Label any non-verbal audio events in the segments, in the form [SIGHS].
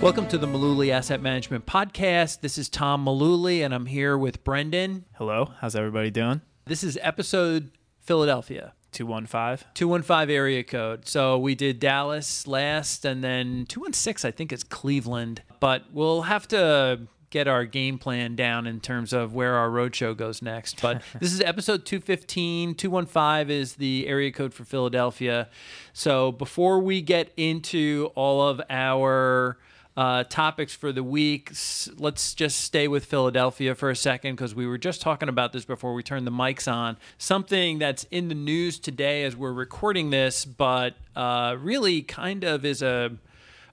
Welcome to the Mullooly Asset Management Podcast. This is Tom Mullooly, and I'm here with Brendan. Hello, how's everybody doing? This is episode Philadelphia. 215. 215 area code. So we did Dallas last, and then 216, I think, is Cleveland. But we'll have to get our game plan down in terms of where our roadshow goes next. But [LAUGHS] this is episode 215. 215 is the area code for Philadelphia. So before we get into all of our uh, topics for the week. Let's just stay with Philadelphia for a second because we were just talking about this before we turned the mics on. Something that's in the news today as we're recording this, but uh, really kind of is a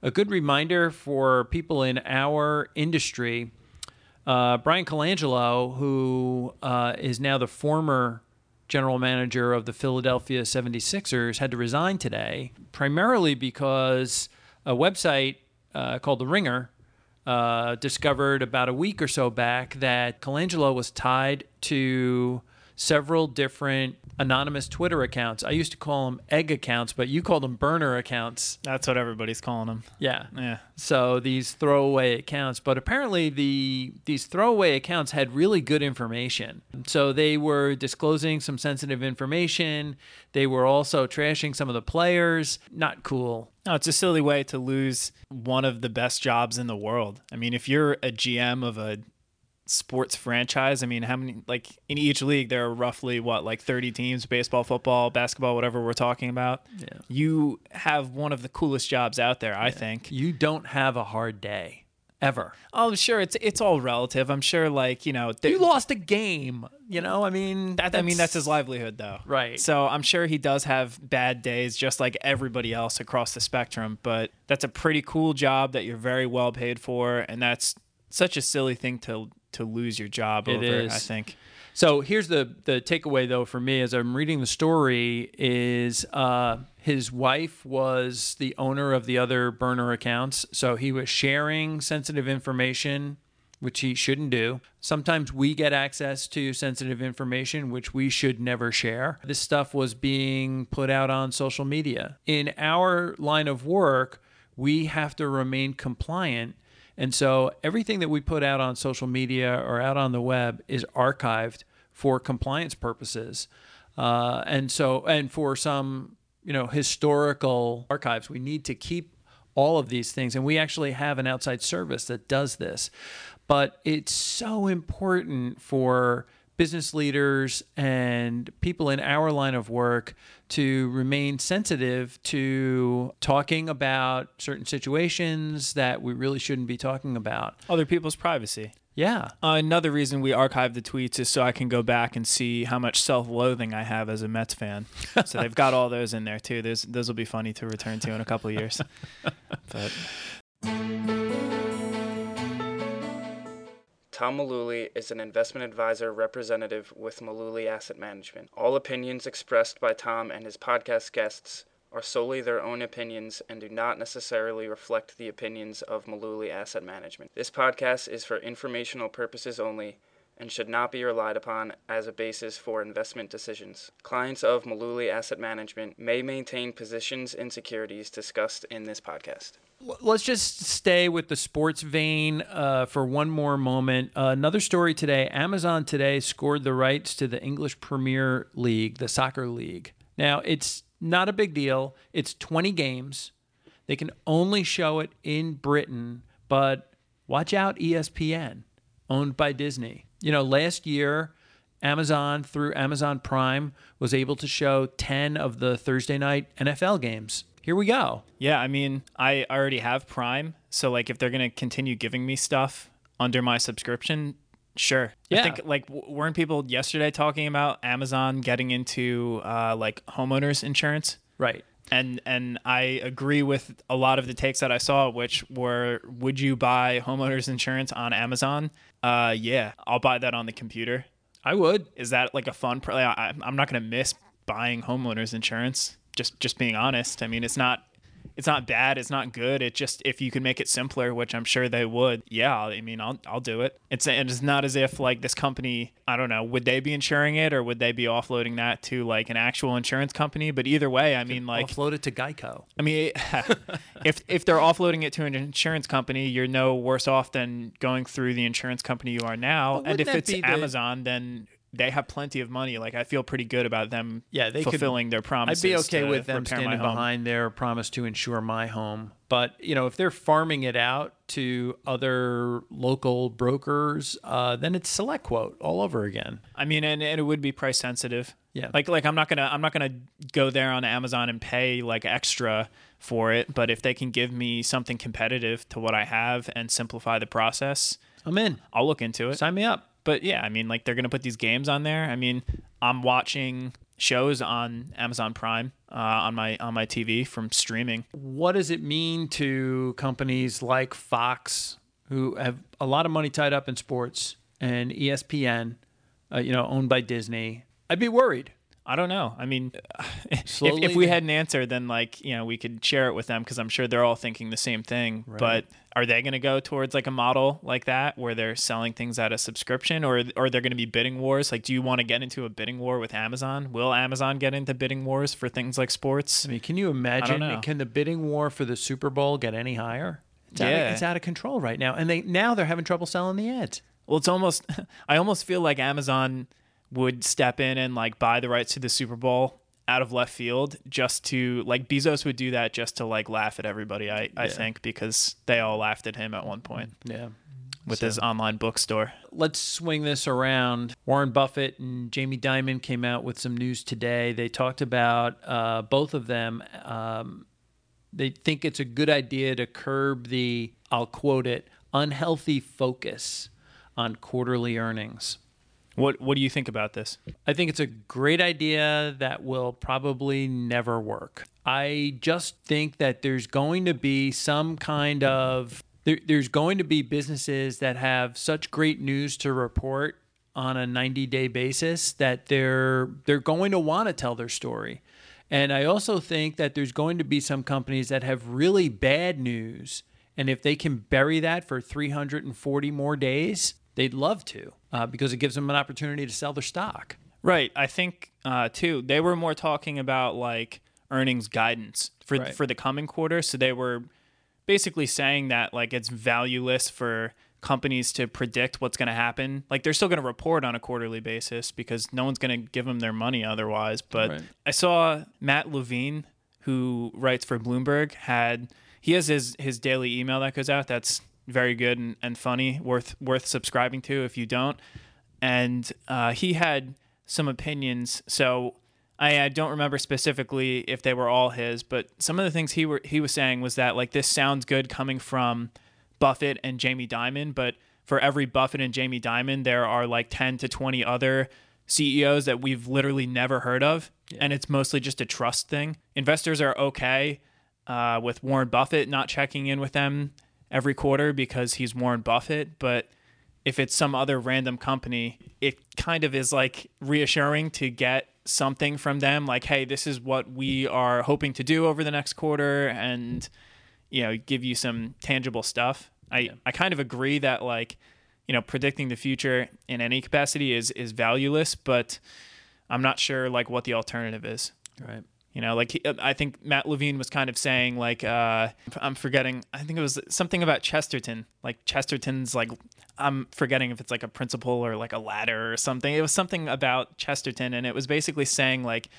a good reminder for people in our industry. Uh, Bryan Colangelo, who uh, is now the former general manager of the Philadelphia 76ers, had to resign today, primarily because a website uh, called The Ringer uh, discovered about a week or so back that Colangelo was tied to several different anonymous Twitter accounts. I used to call them egg accounts, but you called them burner accounts. That's what everybody's calling them. Yeah. Yeah. So these throwaway accounts, but apparently the these throwaway accounts had really good information. So they were disclosing some sensitive information. They were also trashing some of the players. Not cool. No, it's a silly way to lose one of the best jobs in the world. I mean, if you're a GM of a sports franchise, I mean, how many, like in each league, there are roughly what, like 30 teams baseball, football, basketball, whatever we're talking about. Yeah. You have one of the coolest jobs out there, I think. You don't have a hard day ever. Oh, I'm sure it's it's all relative. I'm sure, like, you know, th- You lost a game, you know? I mean, That, I mean, that's his livelihood, though. Right. So I'm sure he does have bad days, just like everybody else across the spectrum. But that's a pretty cool job that you're very well paid for, and that's such a silly thing to to lose your job It over. is. I think. So here's the the takeaway though for me as I'm reading the story is uh, his wife was the owner of the other burner accounts, so he was sharing sensitive information, which he shouldn't do. Sometimes we get access to sensitive information, which we should never share. This stuff was being put out on social media. In our line of work, we have to remain compliant and so everything that we put out on social media or out on the web is archived for compliance purposes. Uh, and so, and for some, you know, historical archives, we need to keep all of these things. And we actually have an outside service that does this. But it's so important for business leaders and people in our line of work to remain sensitive to talking about certain situations that we really shouldn't be talking about. Other people's privacy. Yeah. Uh, another reason we archive the tweets is so I can go back and see how much self-loathing I have as a Mets fan. [LAUGHS] so they've got all those in there too. Those those will be funny to return to in a couple of years. [LAUGHS] But Tom Mullooly is an investment advisor representative with Mullooly Asset Management. All opinions expressed by Tom and his podcast guests are solely their own opinions and do not necessarily reflect the opinions of Mullooly Asset Management. This podcast is for informational purposes only and should not be relied upon as a basis for investment decisions. Clients of Mullooly Asset Management may maintain positions in securities discussed in this podcast. Let's just stay with the sports vein uh, for one more moment. Uh, another story today Amazon today scored the rights to the English Premier League, the soccer league. Now, it's not a big deal, it's 20 games. They can only show it in Britain, but watch out, ESPN, owned by Disney. You know, last year, Amazon through Amazon Prime was able to show 10 of the Thursday night NFL games. Here we go. yeah, I mean, I already have Prime, so like if they're gonna continue giving me stuff under my subscription, sure. Yeah. I think like w- weren't people yesterday talking about Amazon getting into uh, like homeowners insurance? Right. And and I agree with a lot of the takes that I saw, which were, would you buy homeowners insurance on Amazon? Uh, yeah, I'll buy that on the computer. I would. Is that like a fun? Pr- I, I'm not gonna miss buying homeowners insurance. Just just being honest. I mean, it's not it's not bad, it's not good. It just if you can make it simpler, which I'm sure they would, yeah, I mean, I'll I'll do it. It's and it's not as if like this company, I don't know, would they be insuring it or would they be offloading that to like an actual insurance company? But either way, I mean, like Offload it to Geico. I mean, [LAUGHS] if if they're offloading it to an insurance company, you're no worse off than going through the insurance company you are now. And if it's be the- Amazon, then they have plenty of money. Like I feel pretty good about them. Yeah, they could- fulfilling their promises I'd be okay with them standing behind their promise to insure my home. But you know, if they're farming it out to other local brokers, uh, then it's SelectQuote all over again. I mean, and, and it would be price sensitive. Yeah. Like like I'm not gonna I'm not gonna go there on Amazon and pay like extra for it. But if they can give me something competitive to what I have and simplify the process, I'm in. I'll look into it. Sign me up. But yeah, I mean, like they're gonna put these games on there. I mean, I'm watching shows on Amazon Prime uh, on my on my TV from streaming. What does it mean to companies like Fox, who have a lot of money tied up in sports, and ESPN, uh, you know, owned by Disney? I'd be worried. I don't know. I mean, [SIGHS] if, if we had an answer, then like you know we could share it with them because I'm sure they're all thinking the same thing. But are they going to go towards like a model like that where they're selling things at a subscription, or or they're going to be bidding wars? Like, do you want to get into a bidding war with Amazon? Will Amazon get into bidding wars for things like sports? I mean, can you imagine? Can the bidding war for the Super Bowl get any higher? It's out, Yeah. of, it's out of control right now, and they now they're having trouble selling the ads. Well, it's almost. [LAUGHS] I almost feel like Amazon would step in and like buy the rights to the Super Bowl out of left field just to like Bezos would do that just to like laugh at everybody. I I think because they all laughed at him at one point Yeah. with his online bookstore. Let's swing this around. Warren Buffett and Jamie Dimon came out with some news today. They talked about uh, both of them. Um, they think it's a good idea to curb the, I'll quote it, unhealthy focus on quarterly earnings. What What do you think about this? I think it's a great idea that will probably never work. I just think that there's going to be some kind of there, there's going to be businesses that have such great news to report on a 90 day basis that they're they're going to want to tell their story. And I also think that there's going to be some companies that have really bad news and if they can bury that for 340 more days, they'd love to uh, because it gives them an opportunity to sell their stock. Right. I think uh, too. They were more talking about like earnings guidance for Right. for the coming quarter. So they were basically saying that like it's valueless for companies to predict what's going to happen. Like they're still going to report on a quarterly basis because no one's going to give them their money otherwise. But Right. I saw Matt Levine, who writes for Bloomberg, had he has his his daily email that goes out. That's very good and, and funny, worth worth subscribing to if you don't. And uh, he had some opinions. So I, I don't remember specifically if they were all his, but some of the things he were he was saying was that like this sounds good coming from Buffett and Jamie Dimon, but for every Buffett and Jamie Dimon, there are like ten to twenty other CEOs that we've literally never heard of, and it's mostly just a trust thing. Investors are okay uh, with Warren Buffett not checking in with them every quarter because he's Warren Buffett, but if it's some other random company, it kind of is like reassuring to get something from them like, hey, this is what we are hoping to do over the next quarter and you know, give you some tangible stuff. I, I kind of agree that like, you know, predicting the future in any capacity is is valueless, but I'm not sure like what the alternative is. Right. You know, like he, I think Matt Levine was kind of saying like uh, I'm forgetting. I think it was something about Chesterton. Like Chesterton's like I'm forgetting if it's like a principle or like a ladder or something. It was something about Chesterton, and it was basically saying like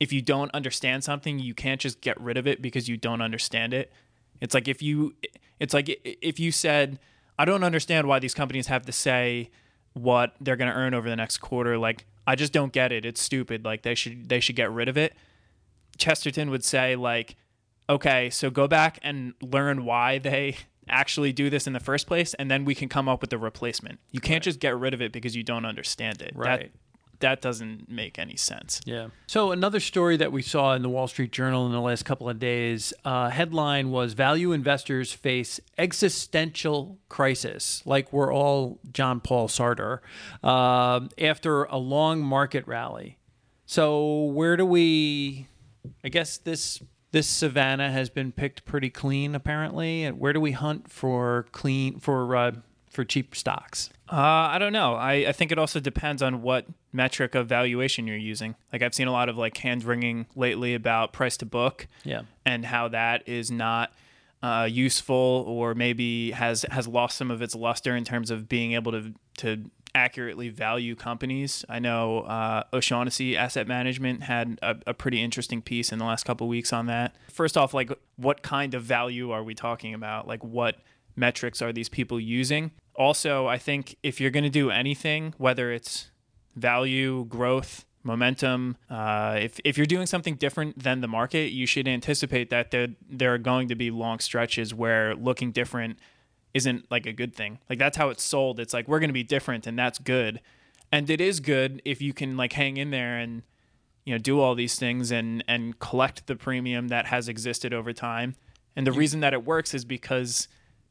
if you don't understand something, you can't just get rid of it because you don't understand it. It's like if you it's like if you said I don't understand why these companies have to say what they're going to earn over the next quarter like I just don't get it. It's stupid. Like they should they should get rid of it. Chesterton would say like okay, so go back and learn why they actually do this in the first place and then we can come up with the replacement. You can't just get rid of it because you don't understand it. Right. That that doesn't make any sense. Yeah. So another story that we saw in the Wall Street Journal in the last couple of days, uh, headline was "Value investors face existential crisis." Like we're all John Paul Sartre um, after a long market rally. So where do we? I guess this This Savannah has been picked pretty clean, apparently. And where do we hunt for clean for uh, for cheap stocks? Uh, I don't know. I, I think it also depends on what metric of valuation you're using. Like I've seen a lot of like hand wringing lately about price to book. Yeah. And how that is not uh, useful or maybe has has lost some of its luster in terms of being able to to accurately value companies. I know uh, O'Shaughnessy Asset Management had a, a, pretty interesting piece in the last couple weeks on that. First off, like what kind of value are we talking about? Like what metrics are these people using? Also, I think if you're going to do anything, whether it's value, growth, momentum. Uh, if, if you're doing something different than the market, you should anticipate that there, there are going to be long stretches where looking different isn't like a good thing. Like that's how it's sold. It's like we're going to be different and that's good. And it is good if you can like hang in there and you know do all these things and and collect the premium that has existed over time. And the mm. reason that it works is because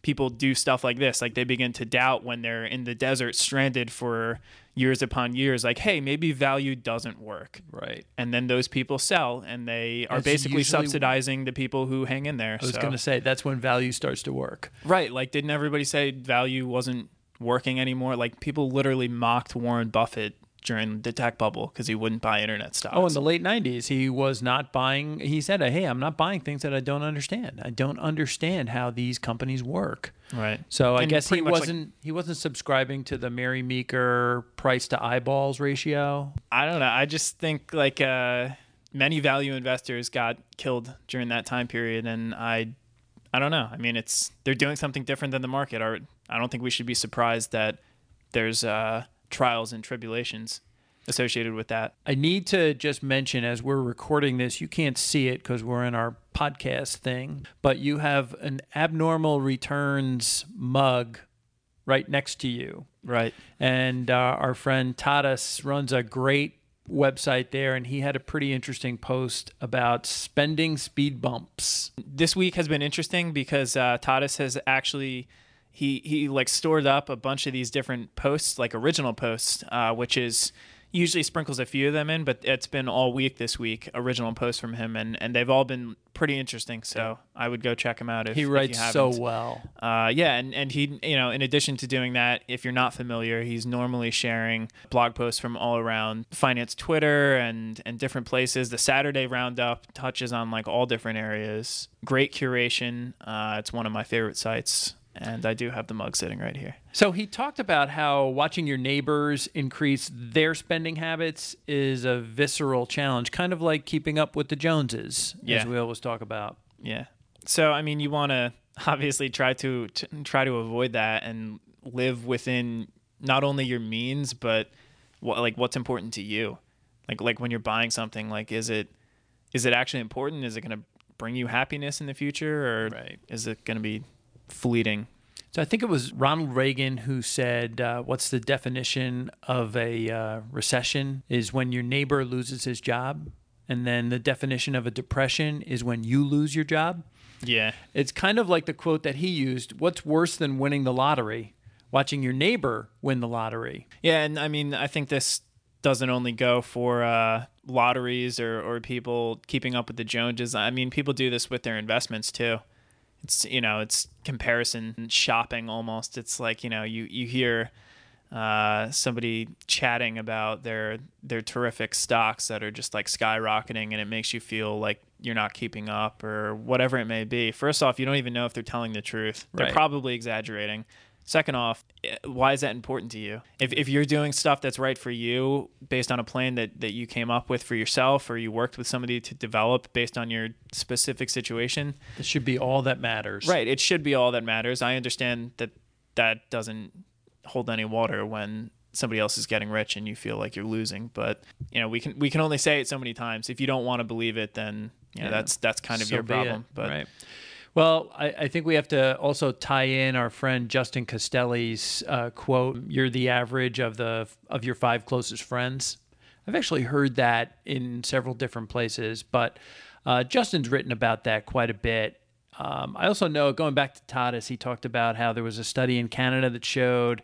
people do stuff like this. Like they begin to doubt when they're in the desert stranded for years upon years, like, hey, maybe value doesn't work. Right. And then those people sell and they are basically subsidizing the people who hang in there. I was so. going to say that's when value starts to work. Right. Like, didn't everybody say value wasn't working anymore? Like, people literally mocked Warren Buffett during the tech bubble because he wouldn't buy internet stocks. Oh, in the late 90s, he was not buying. He said, Hey, I'm not buying things that I don't understand. I don't understand how these companies work. Right. So I guess he wasn't like, he wasn't subscribing to the Mary Meeker price to eyeballs ratio. I don't know. I just think like uh, many value investors got killed during that time period, and I I don't know. I mean, it's they're doing something different than the market. Or I don't think we should be surprised that there's uh, trials and tribulations associated with that. I need to just mention as we're recording this, you can't see it because we're in our podcast thing, but you have an abnormal returns mug right next to you. Right. And uh, our friend Tadas runs a great website there and he had a pretty interesting post about spending speed bumps. This week has been interesting because uh, Tadas has actually he he like stored up a bunch of these different posts, like original posts, uh, which is usually sprinkles a few of them in, but it's been all week this week, original posts from him, and, and they've all been pretty interesting. So I would go check him out if he writes if so well. Uh, yeah, and and he you know in addition to doing that, if you're not familiar, he's normally sharing blog posts from all around finance Twitter and and different places. The Saturday Roundup touches on like all different areas. Great curation. Uh, it's one of my favorite sites and I do have the mug sitting right here. So he talked about how watching your neighbors increase their spending habits is a visceral challenge, kind of like keeping up with the Joneses, yeah. as we always talk about. Yeah. So I mean, you want to obviously try to, try to avoid that and live within not only your means, but what like what's important to you. Like like when you're buying something, like is it is it actually important? Is it going to bring you happiness in the future, or right. is it going to be fleeting. So I think it was Ronald Reagan who said, uh, "What's the definition of a uh, recession? Is when your neighbor loses his job, and then the definition of a depression is when you lose your job." Yeah, it's kind of like the quote that he used. What's worse than winning the lottery? Watching your neighbor win the lottery. Yeah, and I mean, I think this doesn't only go for uh, lotteries or, or people keeping up with the Joneses. I mean, people do this with their investments too it's you know it's comparison shopping almost. It's like you know you you hear uh, somebody chatting about their their terrific stocks that are just like skyrocketing and it makes you feel like you're not keeping up or whatever it may be. First off you don't even know if they're telling the truth. They're right. probably exaggerating Second off, eh, why is that important to you? If, if you're doing stuff that's right for you based on a plan that, that you came up with for yourself or you worked with somebody to develop based on your specific situation, it should be all that matters. Right. It should be all that matters. I understand that that doesn't hold any water when somebody else is getting rich and you feel like you're losing. But you know, we can we can only say it so many times. If you don't want to believe it, then you know, yeah. that's that's kind of so your problem. It. But right. Well, I, I, think we have to also tie in our friend Justin Castelli's uh, quote: "You're the average of the of your five closest friends." I've actually heard that in several different places, but uh, Justin's written about that quite a bit. Um, I also know, going back to Tadas, he talked about how there was a study in Canada that showed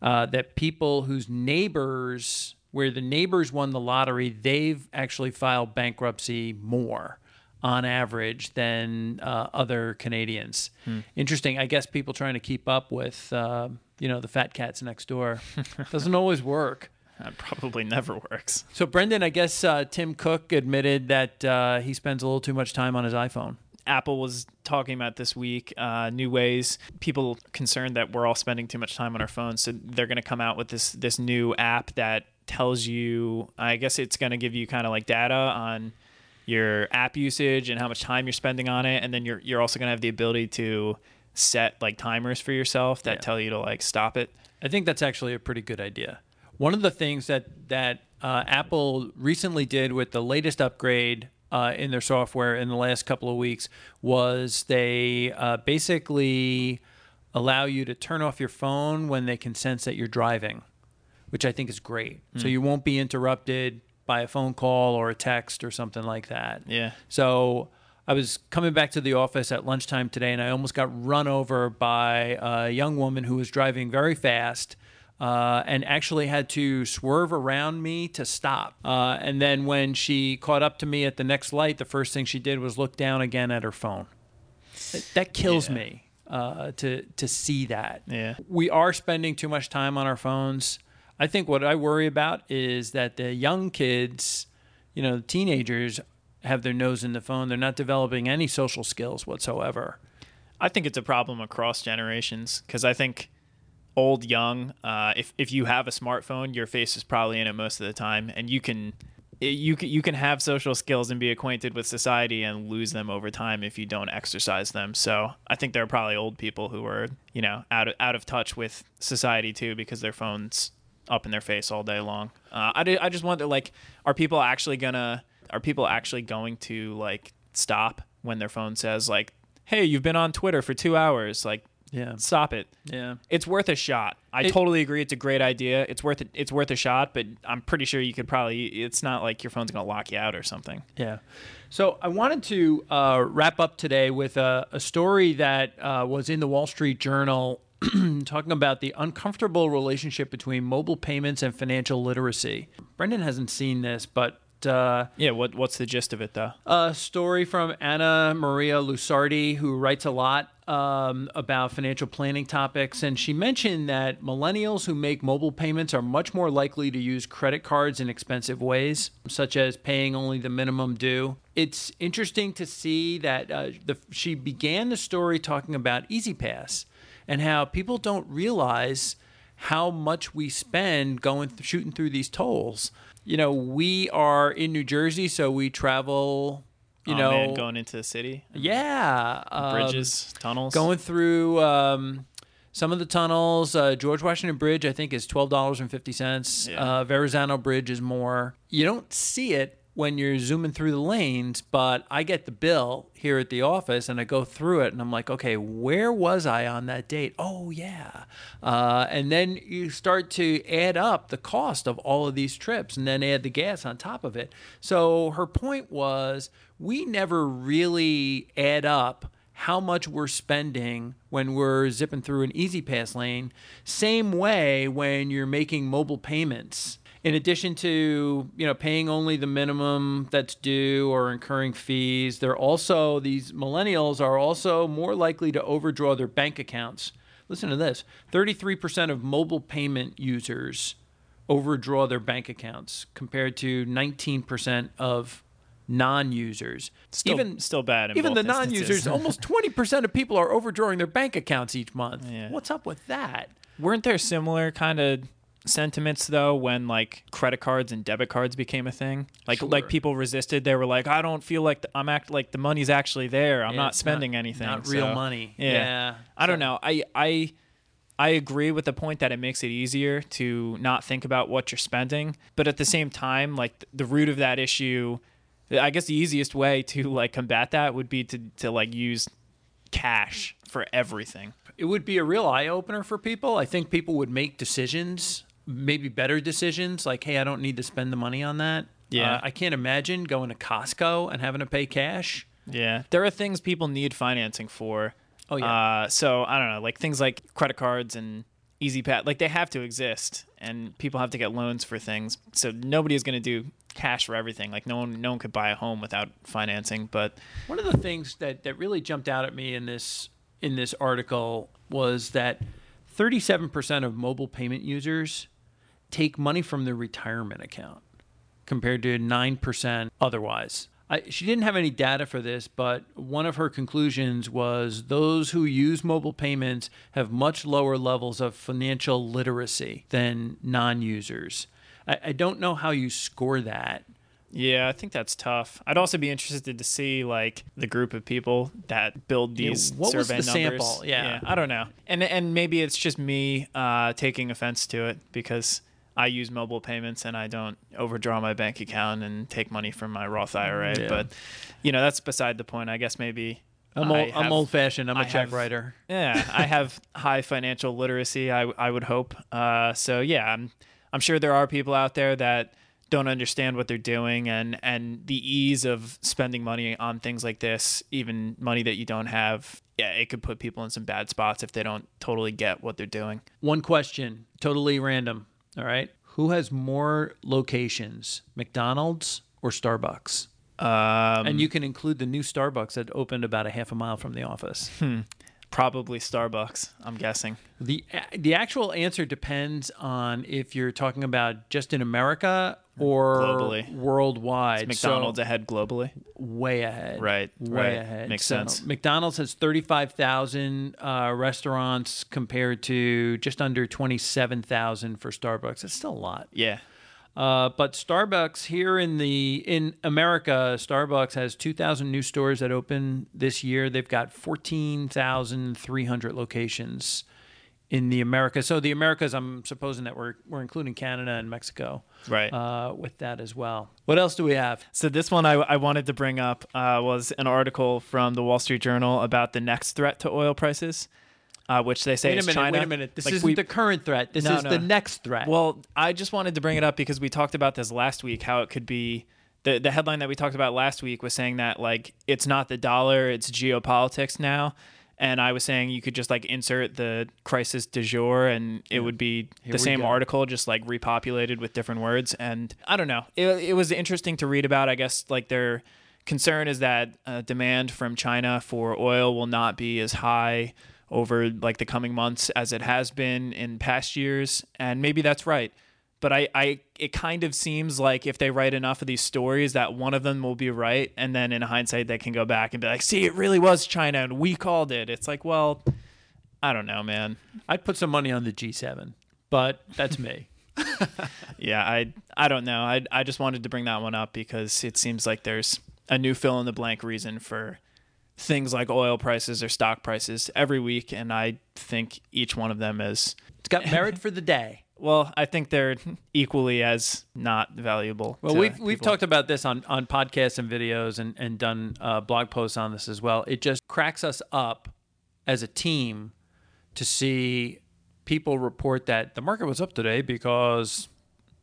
uh, that people whose neighbors, where the neighbors won the lottery, they've actually filed bankruptcy more on average than uh, other Canadians. Interesting. I guess people trying to keep up with, uh, you know, the fat cats next door [LAUGHS] doesn't always work. That probably never works. So, Brendan, I guess uh, Tim Cook admitted that uh, he spends a little too much time on his iPhone. Apple was talking about this week uh, new ways. People concerned that we're all spending too much time on our phones, so they're going to come out with this this new app that tells you. I guess it's going to give you kind of like data on your app usage and how much time you're spending on it, and then you're you're also going to have the ability to set like timers for yourself that Yeah. tell you to like stop it. I think that's actually a pretty good idea. One of the things that that uh, Apple recently did with the latest upgrade uh, in their software in the last couple of weeks was they uh, basically allow you to turn off your phone when they can sense that you're driving, which I think is great. So you won't be interrupted by a phone call or a text or something like that. Yeah. So I was coming back to the office at lunchtime today, and I almost got run over by a young woman who was driving very fast. Uh, and actually had to swerve around me to stop. Uh, and then when she caught up to me at the next light, the first thing she did was look down again at her phone. That, that kills Yeah. me uh, to to see that. Yeah. We are spending too much time on our phones. I think what I worry about is that the young kids, you know, teenagers, have their nose in the phone. They're not developing any social skills whatsoever. I think it's a problem across generations because I think old, young, uh, if if you have a smartphone, your face is probably in it most of the time, and you can you can you can have social skills and be acquainted with society and lose them over time if you don't exercise them. So I think there are probably old people who are you know out of out of touch with society too because their phones up in their face all day long. Uh, I, do- I just wonder like are people actually gonna are people actually going to like stop when their phone says like hey you've been on Twitter for two hours like Yeah. stop it Yeah. it's worth a shot. I It- totally agree. It's a great idea. It's worth it. It's worth a shot. But I'm pretty sure you could probably. It's not like your phone's gonna lock you out or something. Yeah. So I wanted to uh, wrap up today with a, a story that uh, was in the Wall Street Journal [CLEARS THROAT] talking about the uncomfortable relationship between mobile payments and financial literacy. Brendan hasn't seen this, but uh, Yeah. What What's the gist of it though? a story from Annamaria Lusardi, who writes a lot um, about financial planning topics. And she mentioned that millennials who make mobile payments are much more likely to use credit cards in expensive ways, such as paying only the minimum due. It's interesting to see that uh, the, she began the story talking about E-ZPass and how people don't realize how much we spend going th- shooting through these tolls. You know, we are in New Jersey, so we travel. You oh, know, man, going into the city, yeah, um, bridges, tunnels. going through um, some of the tunnels. Uh, George Washington Bridge, I think, is twelve dollars and fifty cents. Yeah. Uh, Verrazano Bridge is more. You don't see it when you're zooming through the lanes, but I get the bill here at the office and I go through it and I'm like, okay, where was I on that date? Oh yeah, uh, and then you start to add up the cost of all of these trips and then add the gas on top of it. So her point was, we never really add up how much we're spending when we're zipping through an E-ZPass lane same way when you're making mobile payments in addition to you know paying only the minimum that's due or incurring fees they're also these millennials are also more likely to overdraw their bank accounts listen to this 33% of mobile payment users overdraw their bank accounts compared to 19% of non-users still, even still bad. Even the both non-users, [LAUGHS] almost 20% of people are overdrawing their bank accounts each month. Yeah. What's up with that? Weren't there similar kind of sentiments though when like credit cards and debit cards became a thing? Like Sure. like people resisted. They were like, I don't feel like th- I'm act like the money's actually there. I'm Yeah, not spending anything. Not real So, money. Yeah. Yeah. I don't know. I I I agree with the point that it makes it easier to not think about what you're spending, but at the same time, like the root of that issue, I guess the easiest way to like combat that would be to to like use cash for everything. It would be a real eye opener for people. I think people would make decisions, maybe better decisions, like, hey, I don't need to spend the money on that. Yeah. Uh, I can't imagine going to Costco and having to pay cash. Yeah, there are things people need financing for. Oh, yeah. Uh, so I don't know, like things like credit cards and E-ZPass. Like they have to exist, and people have to get loans for things. So nobody is going to do cash for everything. Like no one, no one could buy a home without financing. But One of the things that, that really jumped out at me in this in this article was that 37% of mobile payment users take money from their retirement account compared to 9% otherwise. I, she didn't have any data for this, but one of her conclusions was those who use mobile payments have much lower levels of financial literacy than non users. I, I don't know how you score that. yeah, I think that's tough. I'd also be interested to see like the group of people that build Yeah, these what was the numbers. sample? Yeah. I don't know. And and maybe it's just me uh, taking offense to it because I use mobile payments and I don't overdraw my bank account and take money from my Roth IRA. Yeah. But you know, that's beside the point. I guess maybe I'm, old, I'm have- old fashioned. I'm a I check have- writer. Yeah, I [LAUGHS] have high financial literacy. I I would hope. Uh, so yeah, I'm I'm sure there are people out there that don't understand what they're doing and and the ease of spending money on things like this, even money that you don't have. Yeah, it could put people in some bad spots if they don't totally get what they're doing. One question, totally random. All right. Who has more locations, McDonald's or Starbucks? Um, and you can include the new Starbucks that opened about a half a mile from the office. Probably Starbucks. I'm guessing. The the actual answer depends on if you're talking about just in America or Globally. worldwide. McDonald's So, ahead globally. way ahead. Right, Way right. ahead. Makes So sense. McDonald's has 35,000 uh, restaurants compared to just under 27,000 for Starbucks. It's still a lot. Yeah. Uh, but Starbucks here in the in America, Starbucks has 2,000 new stores that open this year. They've got 14,300 locations in the Americas. So the Americas, I'm supposing that we're we're including Canada and Mexico, Right. Uh, with that as well. What else do we have? So this one I, I wanted to bring up uh, was an article from the Wall Street Journal about the next threat to oil prices, uh, which they say Wait a is minute. China. Wait a minute. This Like, isn't we- the current threat. This No, is no. the next threat. Well, I just wanted to bring it up because we talked about this last week. How it could be the the headline that we talked about last week was saying that like it's not the dollar, it's geopolitics now. And I was saying you could just like insert the crisis du jour and it would be Here the same go. article, just like repopulated with different words. And I don't know. It, it was interesting to read about. I guess like their concern is that uh, demand from China for oil will not be as high over like the coming months as it has been in past years. And maybe that's right. But I, I, it kind of seems like if they write enough of these stories, that one of them will be right, and then in hindsight, they can go back and be like, "See, it really was China, and we called it." It's like, well, I don't know, man. I'd put some money on the G7, but that's me. [LAUGHS] [LAUGHS] Yeah, I, I don't know. I, I just wanted to bring that one up because it seems like there's a new fill in the blank reason for things like oil prices or stock prices every week, and I think each one of them is It's got merit [LAUGHS] for the day. Well, I think they're equally as not valuable. Well, we've we've talked about this on, on podcasts and videos and, and done uh, blog posts on this as well. It just cracks us up as a team to see people report that the market was up today because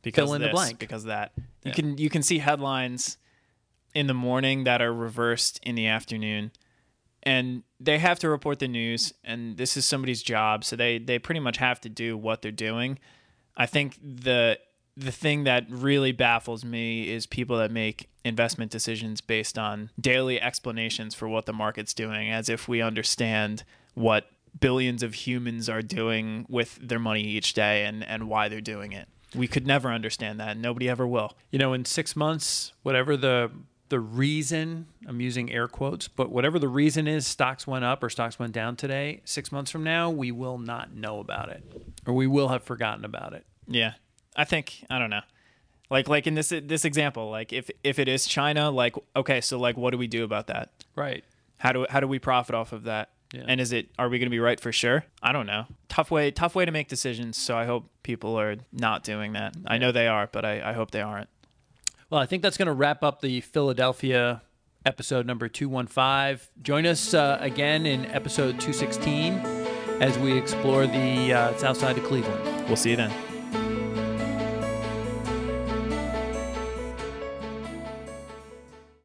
because fill in the blank. because that. You can you can see headlines in the morning that are reversed in the afternoon. And they have to report the news and this is somebody's job, so they they pretty much have to do what they're doing. I think the the thing that really baffles me is people that make investment decisions based on daily explanations for what the market's doing as if we understand what billions of humans are doing with their money each day and, and why they're doing it. We could never understand that. Nobody ever will. you know in six months, whatever the the reason I'm using air quotes, but whatever the reason is, stocks went up or stocks went down today. Six months from now, we will not know about it, or we will have forgotten about it. Yeah. I think I don't know. Like like in this this example, like if if it is China, like okay, so like what do we do about that? Right. How do how do we profit off of that? Yeah. And is it are we going to be right for sure? I don't know. Tough way tough way to make decisions. So I hope people are not doing that. I know they are, but I, I hope they aren't. Well, I think that's going to wrap up the Philadelphia episode number 215. Join us uh, again in episode 216 as we explore the uh, south side of Cleveland. We'll see you then.